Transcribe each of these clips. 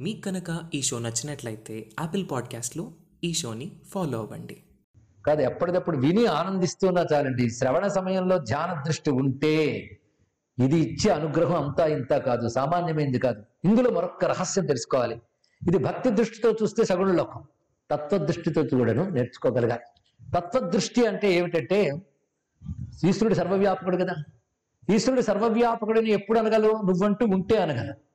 మీకు కనుక ఈ షో నచ్చినట్లయితే యాపిల్ పాడ్కాస్ట్లో ఈ షోని ఫాలో అవ్వండి. కాదు ఎప్పటికప్పుడు విని ఆనందిస్తున్నా చాలండి. శ్రవణ సమయంలో ధ్యాన దృష్టి ఉంటే ఇది ఇచ్చే అనుగ్రహం అంతా ఇంత కాదు సామాన్యమైనది కాదు. ఇందులో మరొక రహస్యం తెలుసుకోవాలి. ఇది భక్తి దృష్టితో చూస్తే సగుణ లోకం. తత్వ దృష్టితో చూడను నేర్చుకోగలగాలి. తత్వ దృష్టి అంటే ఏమిటంటే ఈశ్వరుడు సర్వవ్యాపకుడు కదా. ఈశ్వరుడు సర్వవ్యాపకుడిని ఎప్పుడు అనగలవు నువ్వంటూ ఉంటే అనగలవు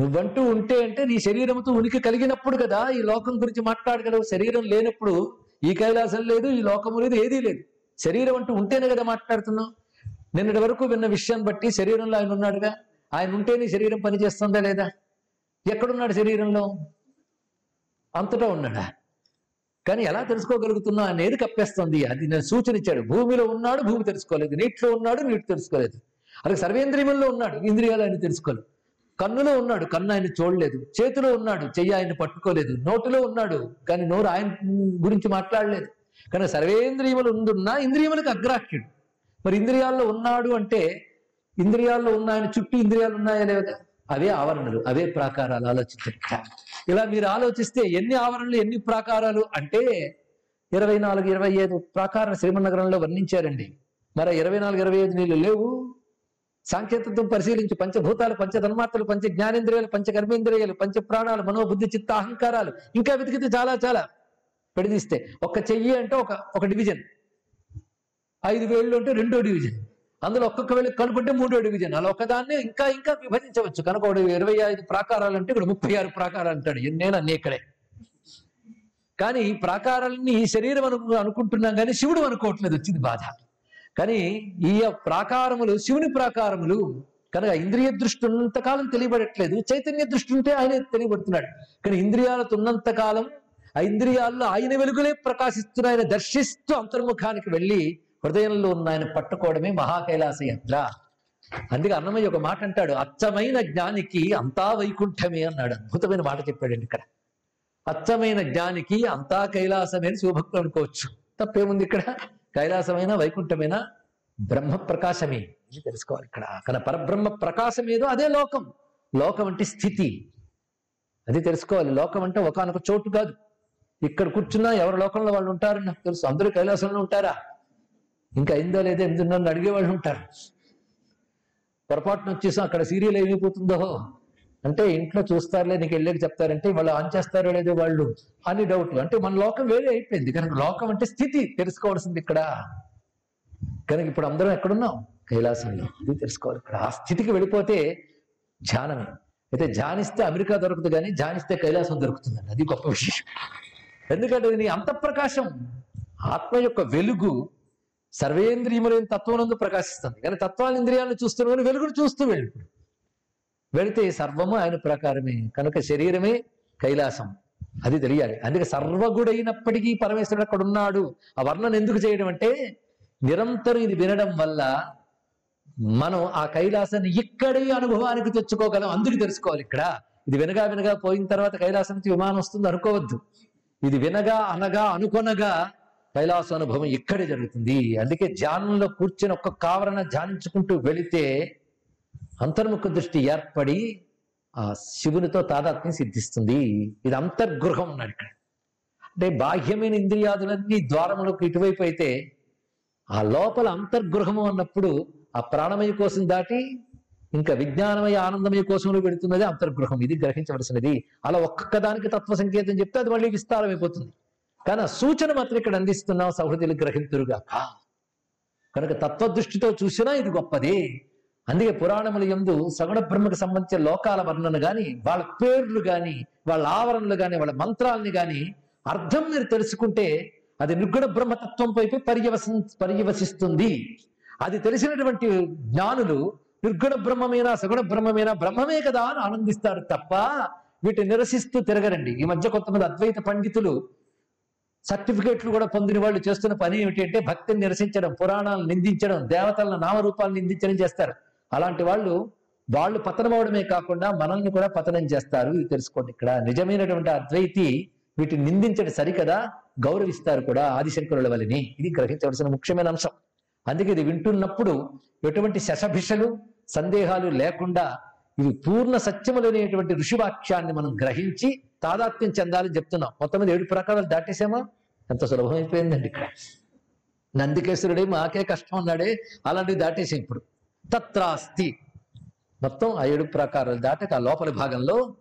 నువ్వంటూ ఉంటే అంటే నీ శరీరంతో ఉనికి కలిగినప్పుడు కదా ఈ లోకం గురించి మాట్లాడగలవు. శరీరం లేనప్పుడు ఈ కైలాసం లేదు ఈ లోకము లేదు ఏదీ లేదు. శరీరం అంటూ ఉంటేనే కదా మాట్లాడుతున్నావు. నిన్నటి వరకు విన్న విషయాన్ని బట్టి శరీరంలో ఆయన ఉన్నాడుగా? ఆయన ఉంటేనే శరీరం పనిచేస్తుందా లేదా? ఎక్కడున్నాడు శరీరంలో? అంతటా ఉన్నాడా? కానీ ఎలా తెలుసుకోగలుగుతున్నా అనేది కప్పేస్తుంది. అది నేను సూచన ఇచ్చాడు భూమిలో ఉన్నాడు భూమి తెలుసుకోలేదు. నీటిలో ఉన్నాడు నీటి తెలుసుకోలేదు. అలాగే సర్వేంద్రియముల్లో ఉన్నాడు. ఇంద్రియాలు ఆయన తెలుసుకోలేదు. కన్నులో ఉన్నాడు కన్ను ఆయన చూడలేదు. చేతిలో ఉన్నాడు చెయ్యి ఆయన పట్టుకోలేదు. నోటిలో ఉన్నాడు కానీ నోరు ఆయన గురించి మాట్లాడలేదు. కానీ సర్వేంద్రియములు ఉందున్నా ఇంద్రియములకు అగ్రాహ్యుడు మరి ఇంద్రియాల్లో ఉన్నాడు అంటే ఇంద్రియాల్లో ఉన్న ఆయన చుట్టూ ఇంద్రియాలు ఉన్నాయా లేదా? అవే ఆవరణలు అవే ప్రాకారాలు ఆలోచించండి. ఇలా మీరు ఆలోచిస్తే ఎన్ని ఆవరణలు ఎన్ని ప్రాకారాలు అంటే ఇరవై నాలుగు ఇరవై ఐదు ప్రాకారాలు శ్రీమన్నగరంలో వర్ణించారండి. మరి ఇరవై నాలుగు ఇరవై ఐదు నీళ్ళు లేవు. సాంకేతికం పరిశీలించి పంచభూతాలు పంచ తన్మాత్రలు పంచ జ్ఞానేంద్రియాలు పంచ కర్మేంద్రియాలు పంచ ప్రాణాలు మనోబుద్ధి చిత్త అహంకారాలు ఇంకా వెతికితే చాలా చాలా. పెడిదిస్తే ఒక చెయ్యి అంటే ఒక ఒక డివిజన్. ఐదు వేళ్ళు అంటే రెండో డివిజన్. అందులో ఒక్కొక్క వేళ కనుకుంటే మూడో డివిజన్. అలా ఒకదాన్ని ఇంకా ఇంకా విభజించవచ్చు. కనుక ఒకటి ఇరవై ఐదు ప్రాకారాలు అంటే ఇక్కడ ముప్పై ఆరు ప్రాకారాలు అంటాడు. ఎన్నేనా అన్నీ ఇక్కడే కానీ ఈ ప్రాకారాలని ఈ శరీరం అను అనుకుంటున్నాం కానీ శివుడు అనుకోవట్లేదు. వచ్చింది బాధ. కానీ ఈ ప్రాకారములు శివుని ప్రాకారములు కనుక ఇంద్రియ దృష్టి ఉన్నంతకాలం తెలియబడట్లేదు చైతన్య దృష్టి ఉంటే ఆయన తెలియబడుతున్నాడు. కానీ ఇంద్రియాలతో ఉన్నంతకాలం ఆ ఇంద్రియాల్లో ఆయన వెలుగులే ప్రకాశిస్తున్నాయని దర్శిస్తూ అంతర్ముఖానికి వెళ్ళి హృదయంలో ఉన్న ఆయన పట్టుకోవడమే మహాకైలాస యాత్ర అందుకే అన్నమయ్య ఒక మాట అంటాడు అచ్చమైన జ్ఞానికి అంతా వైకుంఠమే అన్నాడు. అద్భుతమైన మాట చెప్పాడండి ఇక్కడ. అచ్చమైన జ్ఞానికి అంతా కైలాసమే అని శివభక్తులు అనుకోవచ్చు. తప్పేముంది ఇక్కడ? కైలాసమైన వైకుంఠమైన బ్రహ్మ ప్రకాశమే ఇది తెలుసుకోవాలి ఇక్కడ. కానీ పరబ్రహ్మ ప్రకాశం ఏదో అదే లోకం. లోకం అంటే స్థితి. అది తెలుసుకోవాలి. లోకం అంటే ఒకనొక చోటు కాదు. ఇక్కడ కూర్చున్నా ఎవరి లోకంలో వాళ్ళు ఉంటారని నాకు తెలుసు. అందరూ కైలాసంలో ఉంటారా? ఇంకా అయిందో లేదో ఎందులో అడిగే వాళ్ళు ఉంటారు. పొరపాటున వచ్చేసాం అక్కడ సీరియల్ ఏమైపోతుందో అంటే ఇంట్లో చూస్తారులే నీకు వెళ్ళేకి చెప్తారంటే వాళ్ళు ఆన్ చేస్తారో లేదో వాళ్ళు అని డౌట్ అంటే మన లోకం వేరే అయిపోయింది. కనుక లోకం అంటే స్థితి తెలుసుకోవాల్సింది ఇక్కడ. కనుక ఇప్పుడు అందరం ఎక్కడున్నాం? కైలాసంలో. ఇది తెలుసుకోవాలి ఇక్కడ. ఆ స్థితికి వెళ్ళిపోతే ధ్యానమే. అయితే ధ్యానిస్తే అమెరికా దొరుకుతుంది కానీ ధ్యానిస్తే కైలాసం దొరుకుతుందండి. అది గొప్ప విషయం. ఎందుకంటే నీ నీ అంతఃప్రకాశం. ఆత్మ యొక్క వెలుగు సర్వేంద్రియములైన తత్వనందు ప్రకాశిస్తుంది. కానీ తత్వాన్ని ఇంద్రియాలను చూస్తున్నావు వెలుగును చూస్తూ వెళ్ళు వెళితే సర్వము ఆయన ప్రకారమే కనుక శరీరమే కైలాసం. అది తెలియాలి. అందుకే సర్వగుడైనప్పటికీ పరమేశ్వరుడు అక్కడ ఉన్నాడు. ఆ వర్ణన ఎందుకు చేయడం అంటే నిరంతరం ఇది వినడం వల్ల మనం ఆ కైలాసాన్ని ఇక్కడే అనుభవానికి తెచ్చుకోగలం. అందుకు తెలుసుకోవాలి ఇక్కడ. ఇది వినగా వినగా పోయిన తర్వాత కైలాసం నుంచి విమానం వస్తుంది అనుకోవద్దు. ఇది వినగా అనగా అనుకొనగా కైలాస అనుభవం ఇక్కడే జరుగుతుంది. అందుకే ధ్యానంలో కూర్చొని ఒక్క ఆవరణ ధ్యానించుకుంటూ వెళితే అంతర్ముఖ దృష్టి ఏర్పడి ఆ శివునితో తాదాత్మ్యం సిద్ధిస్తుంది. ఇది అంతర్గృహం ఉన్నాడు ఇక్కడ అంటే బాహ్యమైన ఇంద్రియాదులన్నీ ద్వారములకు ఇటువైపు అయితే ఆ లోపల అంతర్గృహము అన్నప్పుడు ఆ ప్రాణమయ కోసం దాటి ఇంకా విజ్ఞానమయ ఆనందమయ కోసంలో పెడుతున్నది అంతర్గృహం. ఇది గ్రహించవలసినది. అలా ఒక్కొక్క దానికి తత్వ సంకేతం చెప్తే అది మళ్ళీ విస్తారమైపోతుంది కానీ ఆ సూచన మాత్రం ఇక్కడ అందిస్తున్నాం సహృదయులు గ్రహింతురుగా కనుక తత్వదృష్టితో చూసినా ఇది గొప్పది. అందుకే పురాణముల ఎందు సగుణ బ్రహ్మకు సంబంధించిన లోకాల వర్ణన గాని వాళ్ళ పేర్లు గాని వాళ్ళ ఆవరణలు గాని వాళ్ళ మంత్రాలని గాని అర్థం మీరు తెలుసుకుంటే అది నిర్గుణ బ్రహ్మతత్వం వైపు పర్యవసి పర్యవసిస్తుంది. అది తెలిసినటువంటి జ్ఞానులు నిర్గుణ బ్రహ్మమేనా సగుణ బ్రహ్మమేనా బ్రహ్మమే కదా అని ఆనందిస్తారు తప్ప వీటిని నిరసిస్తూ తిరగరండి. ఈ మధ్య కొంతమంది అద్వైత పండితులు సర్టిఫికేట్లు కూడా పొందిన వాళ్ళు చేస్తున్న పని ఏమిటి అంటే భక్తిని నిరసించడం పురాణాలను నిందించడం దేవతలను నామరూపాలను నిందించడం చేస్తారు. అలాంటి వాళ్ళు వాళ్ళు పతనం అవడమే కాకుండా మనల్ని కూడా పతనం చేస్తారు. ఇది తెలుసుకోండి ఇక్కడ. నిజమైనటువంటి అద్వైతి వీటిని నిందించడం సరికదా? గౌరవిస్తారు కూడా ఆదిశంకరుల వలని ఇది గ్రహించవలసిన ముఖ్యమైన అంశం. అందుకే ఇది వింటున్నప్పుడు ఎటువంటి శశభిషలు సందేహాలు లేకుండా ఇవి పూర్ణ సత్యములనేటువంటి ఋషివాక్యాన్ని మనం గ్రహించి తాదాత్మ్యం చెందాలని చెప్తున్నాం. మొత్తం మీద ఏడు ప్రకారాలు దాటేసామా ఎంత సులభమైపోయిందండి ఇక్కడ. నందికేశ్వరుడే మాకే కష్టం అన్నాడే. అలాంటివి దాటేసాం ఇప్పుడు. తత్రాస్తి. మొత్తం ఆ ఏడు ప్రకారాలు దాటక ఆ లోపలి భాగంలో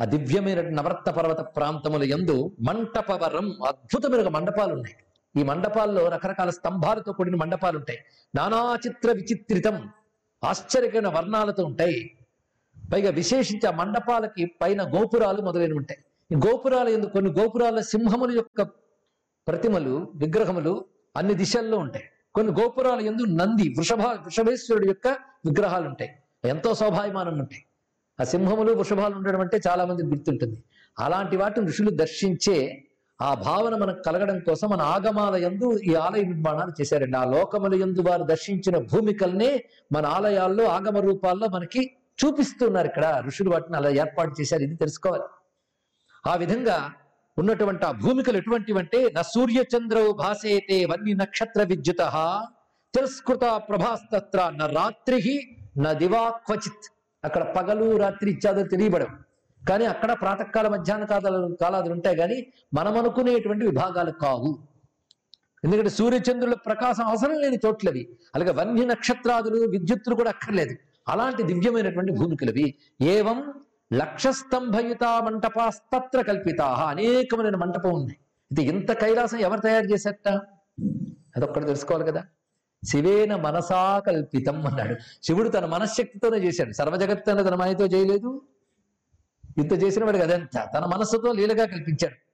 ఆ దివ్యమైన నవర్త పర్వత ప్రాంతముల ఎందు మంటపవరం అద్భుతమైన మండపాలు ఉన్నాయి ఈ మండపాల్లో రకరకాల స్తంభాలతో కూడిన మండపాలు ఉంటాయి నానా చిత్ర విచిత్రితం ఆశ్చర్యకరమైన వర్ణాలతో ఉంటాయి. పైగా విశేషించి ఆ మండపాలకి పైన గోపురాలు మొదలైనవి ఉంటాయి. ఈ గోపురాల ఎందుకు కొన్ని గోపురాల సింహముల యొక్క ప్రతిమలు విగ్రహములు అన్ని దిశల్లో ఉంటాయి. కొన్ని గోపురాల ఎందు నంది వృషభ వృషభేశ్వరుడు యొక్క విగ్రహాలు ఉంటాయి ఎంతో శోభాయమానం ఉంటాయి ఆ సింహములు వృషభాలు ఉండడం అంటే చాలా మందికి గుర్తుంటుంది. అలాంటి వాటిని ఋషులు దర్శించే ఆ భావన మనకు కలగడం కోసం మన ఆగమాల యందు ఈ ఆలయ నిర్మాణాలు చేశారండి. ఆ లోకముల యందు వారు దర్శించిన భూమికల్నే మన ఆలయాల్లో ఆగమ రూపాల్లో మనకి చూపిస్తున్నారు ఇక్కడ ఋషులు వాటిని అలా ఏర్పాటు చేశారు. ఇది తెలుసుకోవాలి. ఆ విధంగా ఉన్నటువంటి ఆ భూమికలు ఎటువంటివంటే నా సూర్య చంద్రవు భాసేతే వన్ని నక్షత్ర విద్యుత తిరస్కృత ప్రభాస్తత్ర న రాత్రి న దివా క్వచిత్. అక్కడ పగలు రాత్రి ఇత్యాదులు తెలియబడవు. కానీ అక్కడ ప్రాతకాల మధ్యాహ్న కాలాలు కాలాదులు ఉంటాయి కానీ మనం అనుకునేటువంటి విభాగాలు కావు. ఎందుకంటే సూర్యచంద్రుల ప్రకాశం అవసరం లేని చోట్లవి అలాగే వన్య నక్షత్రాదులు విద్యుత్తులు కూడా అక్కర్లేదు. అలాంటి దివ్యమైనటువంటి భూమికలవి. ఏవం లక్షస్తంభయుత మంటపాస్తత్ర కల్పితా అనేకమైన మంటపం ఉంది. ఇది ఇంత కైలాసం ఎవరు తయారు చేశారట అదొక్కటి తెలుసుకోవాలి కదా. శివేన మనసా కల్పితం అన్నాడు. శివుడు తన మనశ్శక్తితోనే చేశాడు. సర్వజగత్ తన మాయతో చేయలేదు. ఇంత చేసిన వాడు కదంతా తన మనస్సుతో లీలగా కల్పించాడు.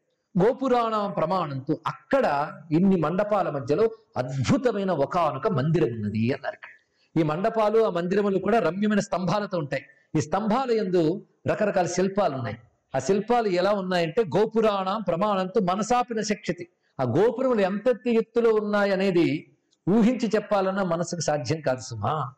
గోపురాణం ప్రమాణంతో అక్కడ ఇన్ని మండపాల మధ్యలో అద్భుతమైన ఒకనొక మందిరం ఉన్నది అన్నారు ఈ మండపాలు ఆ మందిరములు కూడా రమ్యమైన స్తంభాలతో ఉంటాయి. ఈ స్తంభాల యందు రకరకాల శిల్పాలు ఉన్నాయి. ఆ శిల్పాలు ఎలా ఉన్నాయంటే గోపురాణం ప్రమాణంతో మనసాపిన శక్తి ఆ గోపురములు ఎంత ఎత్తులో ఉన్నాయనేది ఊహించి చెప్పాలన్నా మనసుకు సాధ్యం కాదు సుమా.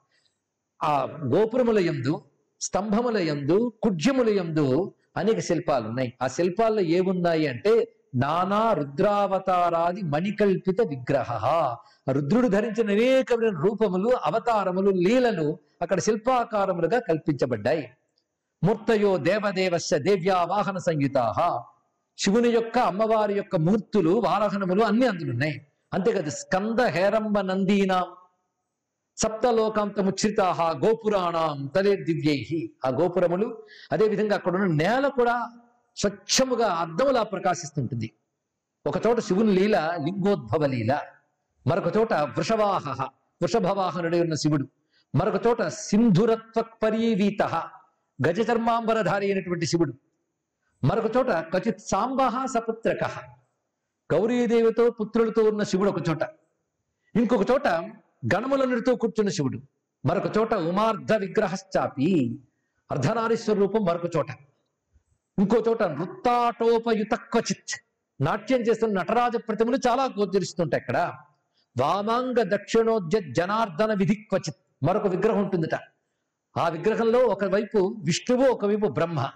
ఆ గోపురముల యందు స్తంభముల యందు కుడ్యముల యందు అనేక శిల్పాలు ఉన్నాయి. ఆ శిల్పాల్లో ఏమున్నాయి అంటే నానా రుద్రావతారాది మణికల్పిత విగ్రహ. రుద్రుడు ధరించిన అనేకమైన రూపములు అవతారములు లీలలు అక్కడ శిల్పాకారములుగా కల్పించబడ్డాయి. మూర్తయో దేవదేవస్య దేవ్యా వాహన సంయుతాహ. శివుని యొక్క అమ్మవారి యొక్క మూర్తులు వాహనములు అన్ని అందులున్నాయి అంతేకాదు స్కంద హేరంబ నందీనాం. సప్తలోకాంతముచ్రితాహ గోపురాణం తలే దివ్యై ఆ గోపురములు అదేవిధంగా అక్కడ ఉన్న నేల కూడా స్వచ్ఛముగా అద్దములా ప్రకాశిస్తుంటుంది. ఒక చోట శివుని లీల లింగోద్భవ లీల. మరొక చోట వృషవాహ వృషభవాహనుడై ఉన్న శివుడు. మరొక చోట సింధురత్వ పరీవీత గజచర్మాంబరధారి అయినటువంటి శివుడు. మరొక చోట క్వచిత్ సాంబహ సపుత్రక గౌరీదేవితో పుత్రులతో ఉన్న శివుడు ఒక చోట. ఇంకొక చోట గణములనుడితో కూర్చున్న శివుడు. మరొక చోట ఉమార్ధ విగ్రహశ్చాపి అర్ధనారీశ్వర రూపం మరొక చోట. ఇంకో చోట నృత్తాటోపయుత క్వచిత్ నాట్యం చేస్తున్న నటరాజ ప్రతిమలు చాలా గోచరిస్తుంటాయి అక్కడ. వామాంగ దక్షిణోద్య జనార్దన విధి క్వచిత్ మరొక విగ్రహం ఉంటుందట. ఆ విగ్రహంలో ఒకవైపు విష్ణువు ఒకవైపు బ్రహ్మ.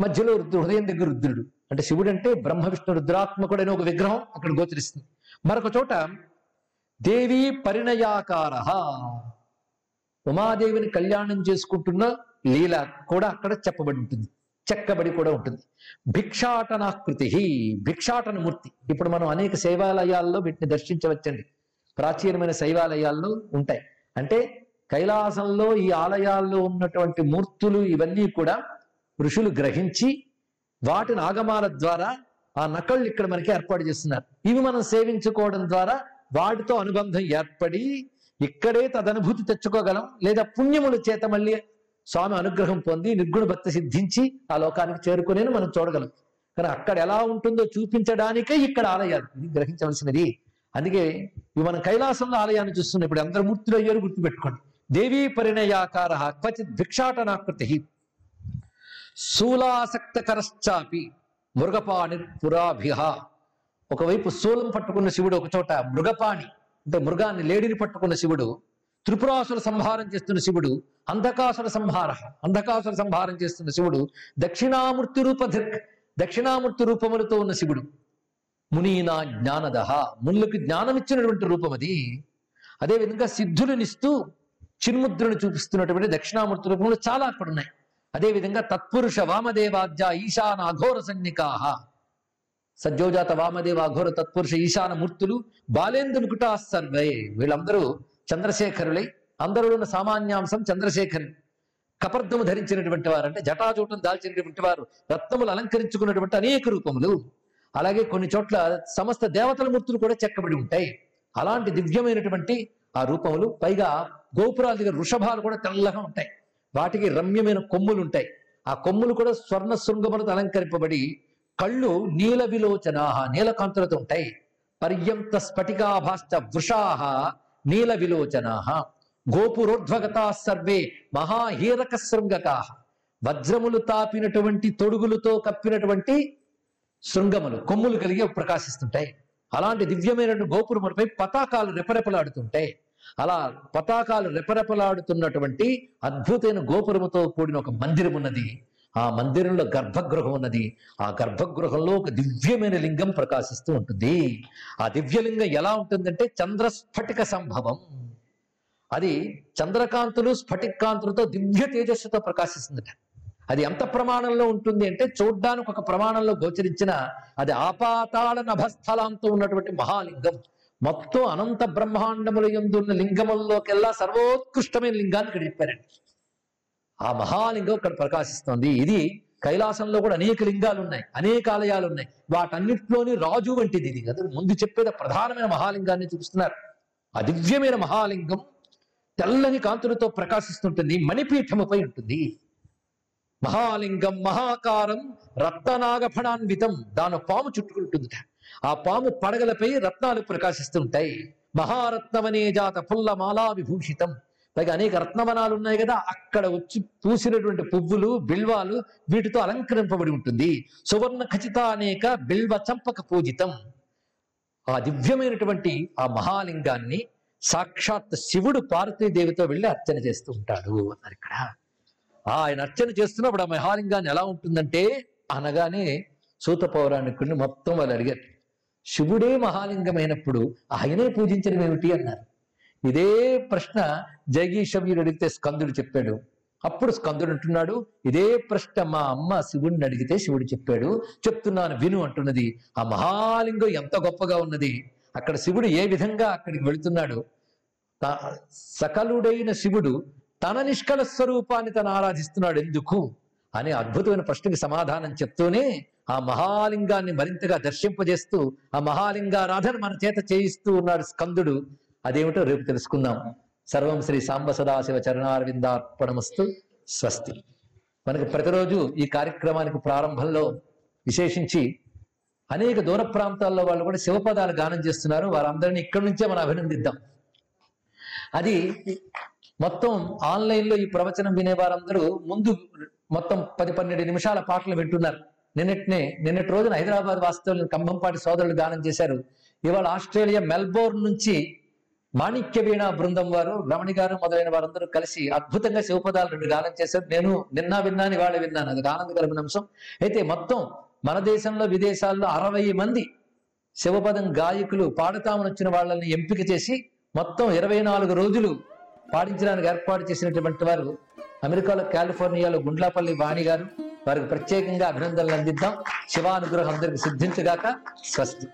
మధ్యలో రుద్రుడు హృదయం దగ్గర రుద్రుడు. అంటే శివుడు అంటే బ్రహ్మ విష్ణు రుద్రాత్మకుడైన ఒక విగ్రహం అక్కడ గోచరిస్తుంది. మరొక చోట దేవి పరిణయాకార. ఉమాదేవిని కళ్యాణం చేసుకుంటున్న లీల కూడా అక్కడ చెప్పబడి ఉంటుంది. చెక్కబడి కూడా ఉంటుంది. భిక్షాటనాకృతి భిక్షాటన మూర్తి ఇప్పుడు మనం అనేక శైవాలయాల్లో వీటిని దర్శించవచ్చండి. ప్రాచీనమైన శైవాలయాల్లో ఉంటాయి. అంటే కైలాసంలో ఈ ఆలయాల్లో ఉన్నటువంటి మూర్తులు ఇవన్నీ కూడా ఋషులు గ్రహించి వాటిని ఆగమాల ద్వారా ఆ నకళ్ళు ఇక్కడ మనకి ఏర్పాటు చేస్తున్నారు. ఇవి మనం సేవించుకోవడం ద్వారా వాటితో అనుబంధం ఏర్పడి ఇక్కడే తదనుభూతి తెచ్చుకోగలం లేదా పుణ్యముల చేత మళ్ళీ స్వామి అనుగ్రహం పొంది నిర్గుణ భక్తి సిద్ధించి ఆ లోకానికి చేరుకునే మనం చూడగలం. కానీ అక్కడ ఎలా ఉంటుందో చూపించడానికే ఇక్కడ ఆలయాలు. ఇది గ్రహించవలసినది. అందుకే ఇవి మనం కైలాసంలో ఆలయాన్ని చూస్తున్నాం ఇప్పుడు అందరు మూర్తులు అయ్యారు గుర్తుపెట్టుకోండి. దేవీ పరిణయాకార క్వచిత్ భిక్షాటనాకృతి. శూలాసక్తకరశ్చాపి మృగపాణి పురాభిహ ఒకవైపు శూలం పట్టుకున్న శివుడు ఒక చోట మృగపాణి అంటే మృగాన్ని లేడిని పట్టుకున్న శివుడు త్రిపురాసుర సంహారం చేస్తున్న శివుడు అంధకాసుర సంహార. అంధకాసుర సంహారం చేస్తున్న శివుడు దక్షిణామూర్తి రూప దక్షిణామూర్తి రూపములతో ఉన్న శివుడు. మునీనా జ్ఞానదహ. మునులకు జ్ఞానం ఇచ్చినటువంటి రూపం అది. అదేవిధంగా సిద్ధులనిస్తూ చిన్ముద్రను చూపిస్తున్నటువంటి దక్షిణామూర్తి రూపంలో చాలా అక్కడ ఉన్నాయి అదేవిధంగా తత్పురుష వామదేవాద్య ఈశాన అఘోర సన్నికాహ. సజ్జోజాత వామదేవ అఘోర తత్పురుష ఈశాన మూర్తులు బాలేందు సర్వే. వీళ్ళందరూ చంద్రశేఖరులై అందరూ ఉన్న సామాన్యాంశం చంద్రశేఖరులు కపర్ధము ధరించినటువంటి వారు అంటే జటాజూటం దాల్చినటువంటి వారు రత్నములు అలంకరించుకున్నటువంటి అనేక రూపములు. అలాగే కొన్ని చోట్ల సమస్త దేవతల మూర్తులు కూడా చెక్కబడి ఉంటాయి. అలాంటి దివ్యమైనటువంటి ఆ రూపములు పైగా గోపురాల దగ్గర వృషభాలు కూడా తెల్లగా ఉంటాయి. వాటికి రమ్యమైన కొమ్ములు ఉంటాయి. ఆ కొమ్ములు కూడా స్వర్ణ శృంగములతో అలంకరింపబడి కళ్ళు నీల విలోచనాహ నీలకాంతులతో ఉంటాయి. పర్యంత స్ఫటికాభాష్ట వృషాహ నీల విలోచనాహ గోపురోర్ధ్వగతా సర్వే మహాహీరక శృంగకాహ. వజ్రములు తాపినటువంటి తొడుగులతో కప్పినటువంటి శృంగములు కొమ్ములు కలిగి ప్రకాశిస్తుంటాయి. అలాంటి దివ్యమైన గోపురములపై పతాకాలు రెపరెపలాడుతుంటాయి. అలా పతాకాలు రెపరెపలాడుతున్నటువంటి అద్భుతమైన గోపురముతో కూడిన ఒక మందిరం ఉన్నది. ఆ మందిరంలో గర్భగృహం ఉన్నది. ఆ గర్భగృహంలో ఒక దివ్యమైన లింగం ప్రకాశిస్తూ ఉంటుంది. ఆ దివ్యలింగం ఎలా ఉంటుందంటే చంద్రస్ఫటిక సంభవం. అది చంద్రకాంతులు స్ఫటికాంతులతో దివ్య తేజస్సుతో ప్రకాశిస్తుందట. అది ఎంత ప్రమాణంలో ఉంటుంది అంటే చూడ్డానికి ఒక ప్రమాణంలో గోచరించిన అది ఆపాతాళ నభస్థలాంతో ఉన్నటువంటి మహాలింగం. మొత్తం అనంత బ్రహ్మాండముల ఎందున్న లింగముల్లోకెల్లా సర్వోత్కృష్టమైన లింగాన్ని ఇక్కడ చెప్పారండి. ఆ మహాలింగం ఇక్కడ ప్రకాశిస్తోంది. ఇది కైలాసంలో కూడా అనేక లింగాలు ఉన్నాయి అనేక ఆలయాలు ఉన్నాయి వాటన్నిటిలోని రాజు వంటిది ఇది. కదా ముందు చెప్పేది ప్రధానమైన మహాలింగాన్ని చూపిస్తున్నారు. అదివ్యమైన మహాలింగం తెల్లని కాంతులతో ప్రకాశిస్తుంటుంది మణిపీఠముపై ఉంటుంది. మహాలింగం మహాకారం రత్ననాగఫణాన్వితం దాని పాము చుట్టుకుంటుందిట. ఆ పాము పడగలపై రత్నాలు ప్రకాశిస్తుంటాయి. మహారత్నమనే జాత పుల్ల మాలా విభూషితం. పైగా అనేక రత్నవనాలు ఉన్నాయి కదా అక్కడ వచ్చి పూసినటువంటి పువ్వులు బిల్వాలు వీటితో అలంకరింపబడి ఉంటుంది. సువర్ణ ఖచ్చిత అనేక బిల్వ చంపక పూజితం. ఆ దివ్యమైనటువంటి ఆ మహాలింగాన్ని సాక్షాత్ శివుడు పార్వతీదేవితో వెళ్ళి అర్చన చేస్తూ ఉంటాడు. అన్నారు ఇక్కడ ఆయన అర్చన చేస్తున్నప్పుడు ఆ మహాలింగాన్ని ఎలా ఉంటుందంటే అనగానే సూత పౌరాణికుడిని మొత్తం వాళ్ళు అడిగారు. శివుడే మహాలింగమైనప్పుడు ఆయనే పూజించడం ఏమిటి అన్నారు. ఇదే ప్రశ్న జగీషవీరుడు అడిగితే స్కందుడు చెప్పాడు. అప్పుడు స్కందుడు అంటున్నాడు ఇదే ప్రశ్న మా అమ్మ శివుడిని అడిగితే శివుడు చెప్పాడు. చెప్తున్నాను విను అంటున్నది. ఆ మహాలింగం ఎంత గొప్పగా ఉన్నది. అక్కడ శివుడు ఏ విధంగా అక్కడికి వెళుతున్నాడు? సకలుడైన శివుడు తన నిష్కల స్వరూపాన్ని తను ఆరాధిస్తున్నాడు. ఎందుకు? అనే అద్భుతమైన ప్రశ్నకి సమాధానం చెప్తూనే ఆ మహాలింగాన్ని మరింతగా దర్శింపజేస్తూ ఆ మహాలింగారాధన మన చేత చేయిస్తూ ఉన్నాడు స్కందుడు. అదేమిటో రేపు తెలుసుకుందాం. సర్వం శ్రీ సాంబ సదాశివ చరణారవిందార్పణమస్తు. స్వస్తి. మనకి ప్రతిరోజు ఈ కార్యక్రమానికి ప్రారంభంలో విశేషించి అనేక దూర ప్రాంతాల్లో వాళ్ళు కూడా శివపదాలు గానం చేస్తున్నారు. వారందరినీ ఇక్కడి నుంచే మనం అభినందిద్దాం. అది మొత్తం ఆన్లైన్లో ఈ ప్రవచనం వినే వారందరూ ముందు మొత్తం పది పన్నెండు నిమిషాల పాటలు వింటున్నారు. నిన్నటినే నిన్నటి రోజున హైదరాబాద్ వాస్తవులను కంభంపాటి సోదరులు గానం చేశారు. ఇవాళ ఆస్ట్రేలియా మెల్బోర్న్ నుంచి మాణిక్య వీణ బృందం వారు రమణి గారు మొదలైన వారందరూ కలిసి అద్భుతంగా శివపదాలు రెండు గానం చేశారు. నేను నిన్న విన్నాను ఇవాళ విన్నాను. అది ఆనందకరమైన అంశం అయితే మొత్తం మన దేశంలో విదేశాల్లో అరవై మంది శివపదం గాయకులు పాడతామని వచ్చిన వాళ్ళని ఎంపిక చేసి మొత్తం ఇరవై నాలుగు రోజులు పాటించడానికి ఏర్పాటు చేసినటువంటి వారు అమెరికాలో కాలిఫోర్నియాలో గుండ్లాపల్లి వాణి గారు. వారికి ప్రత్యేకంగా అభినందనలు అందిద్దాం. శివానుగ్రహం అందరికి సిద్ధించగాక స్వస్తి.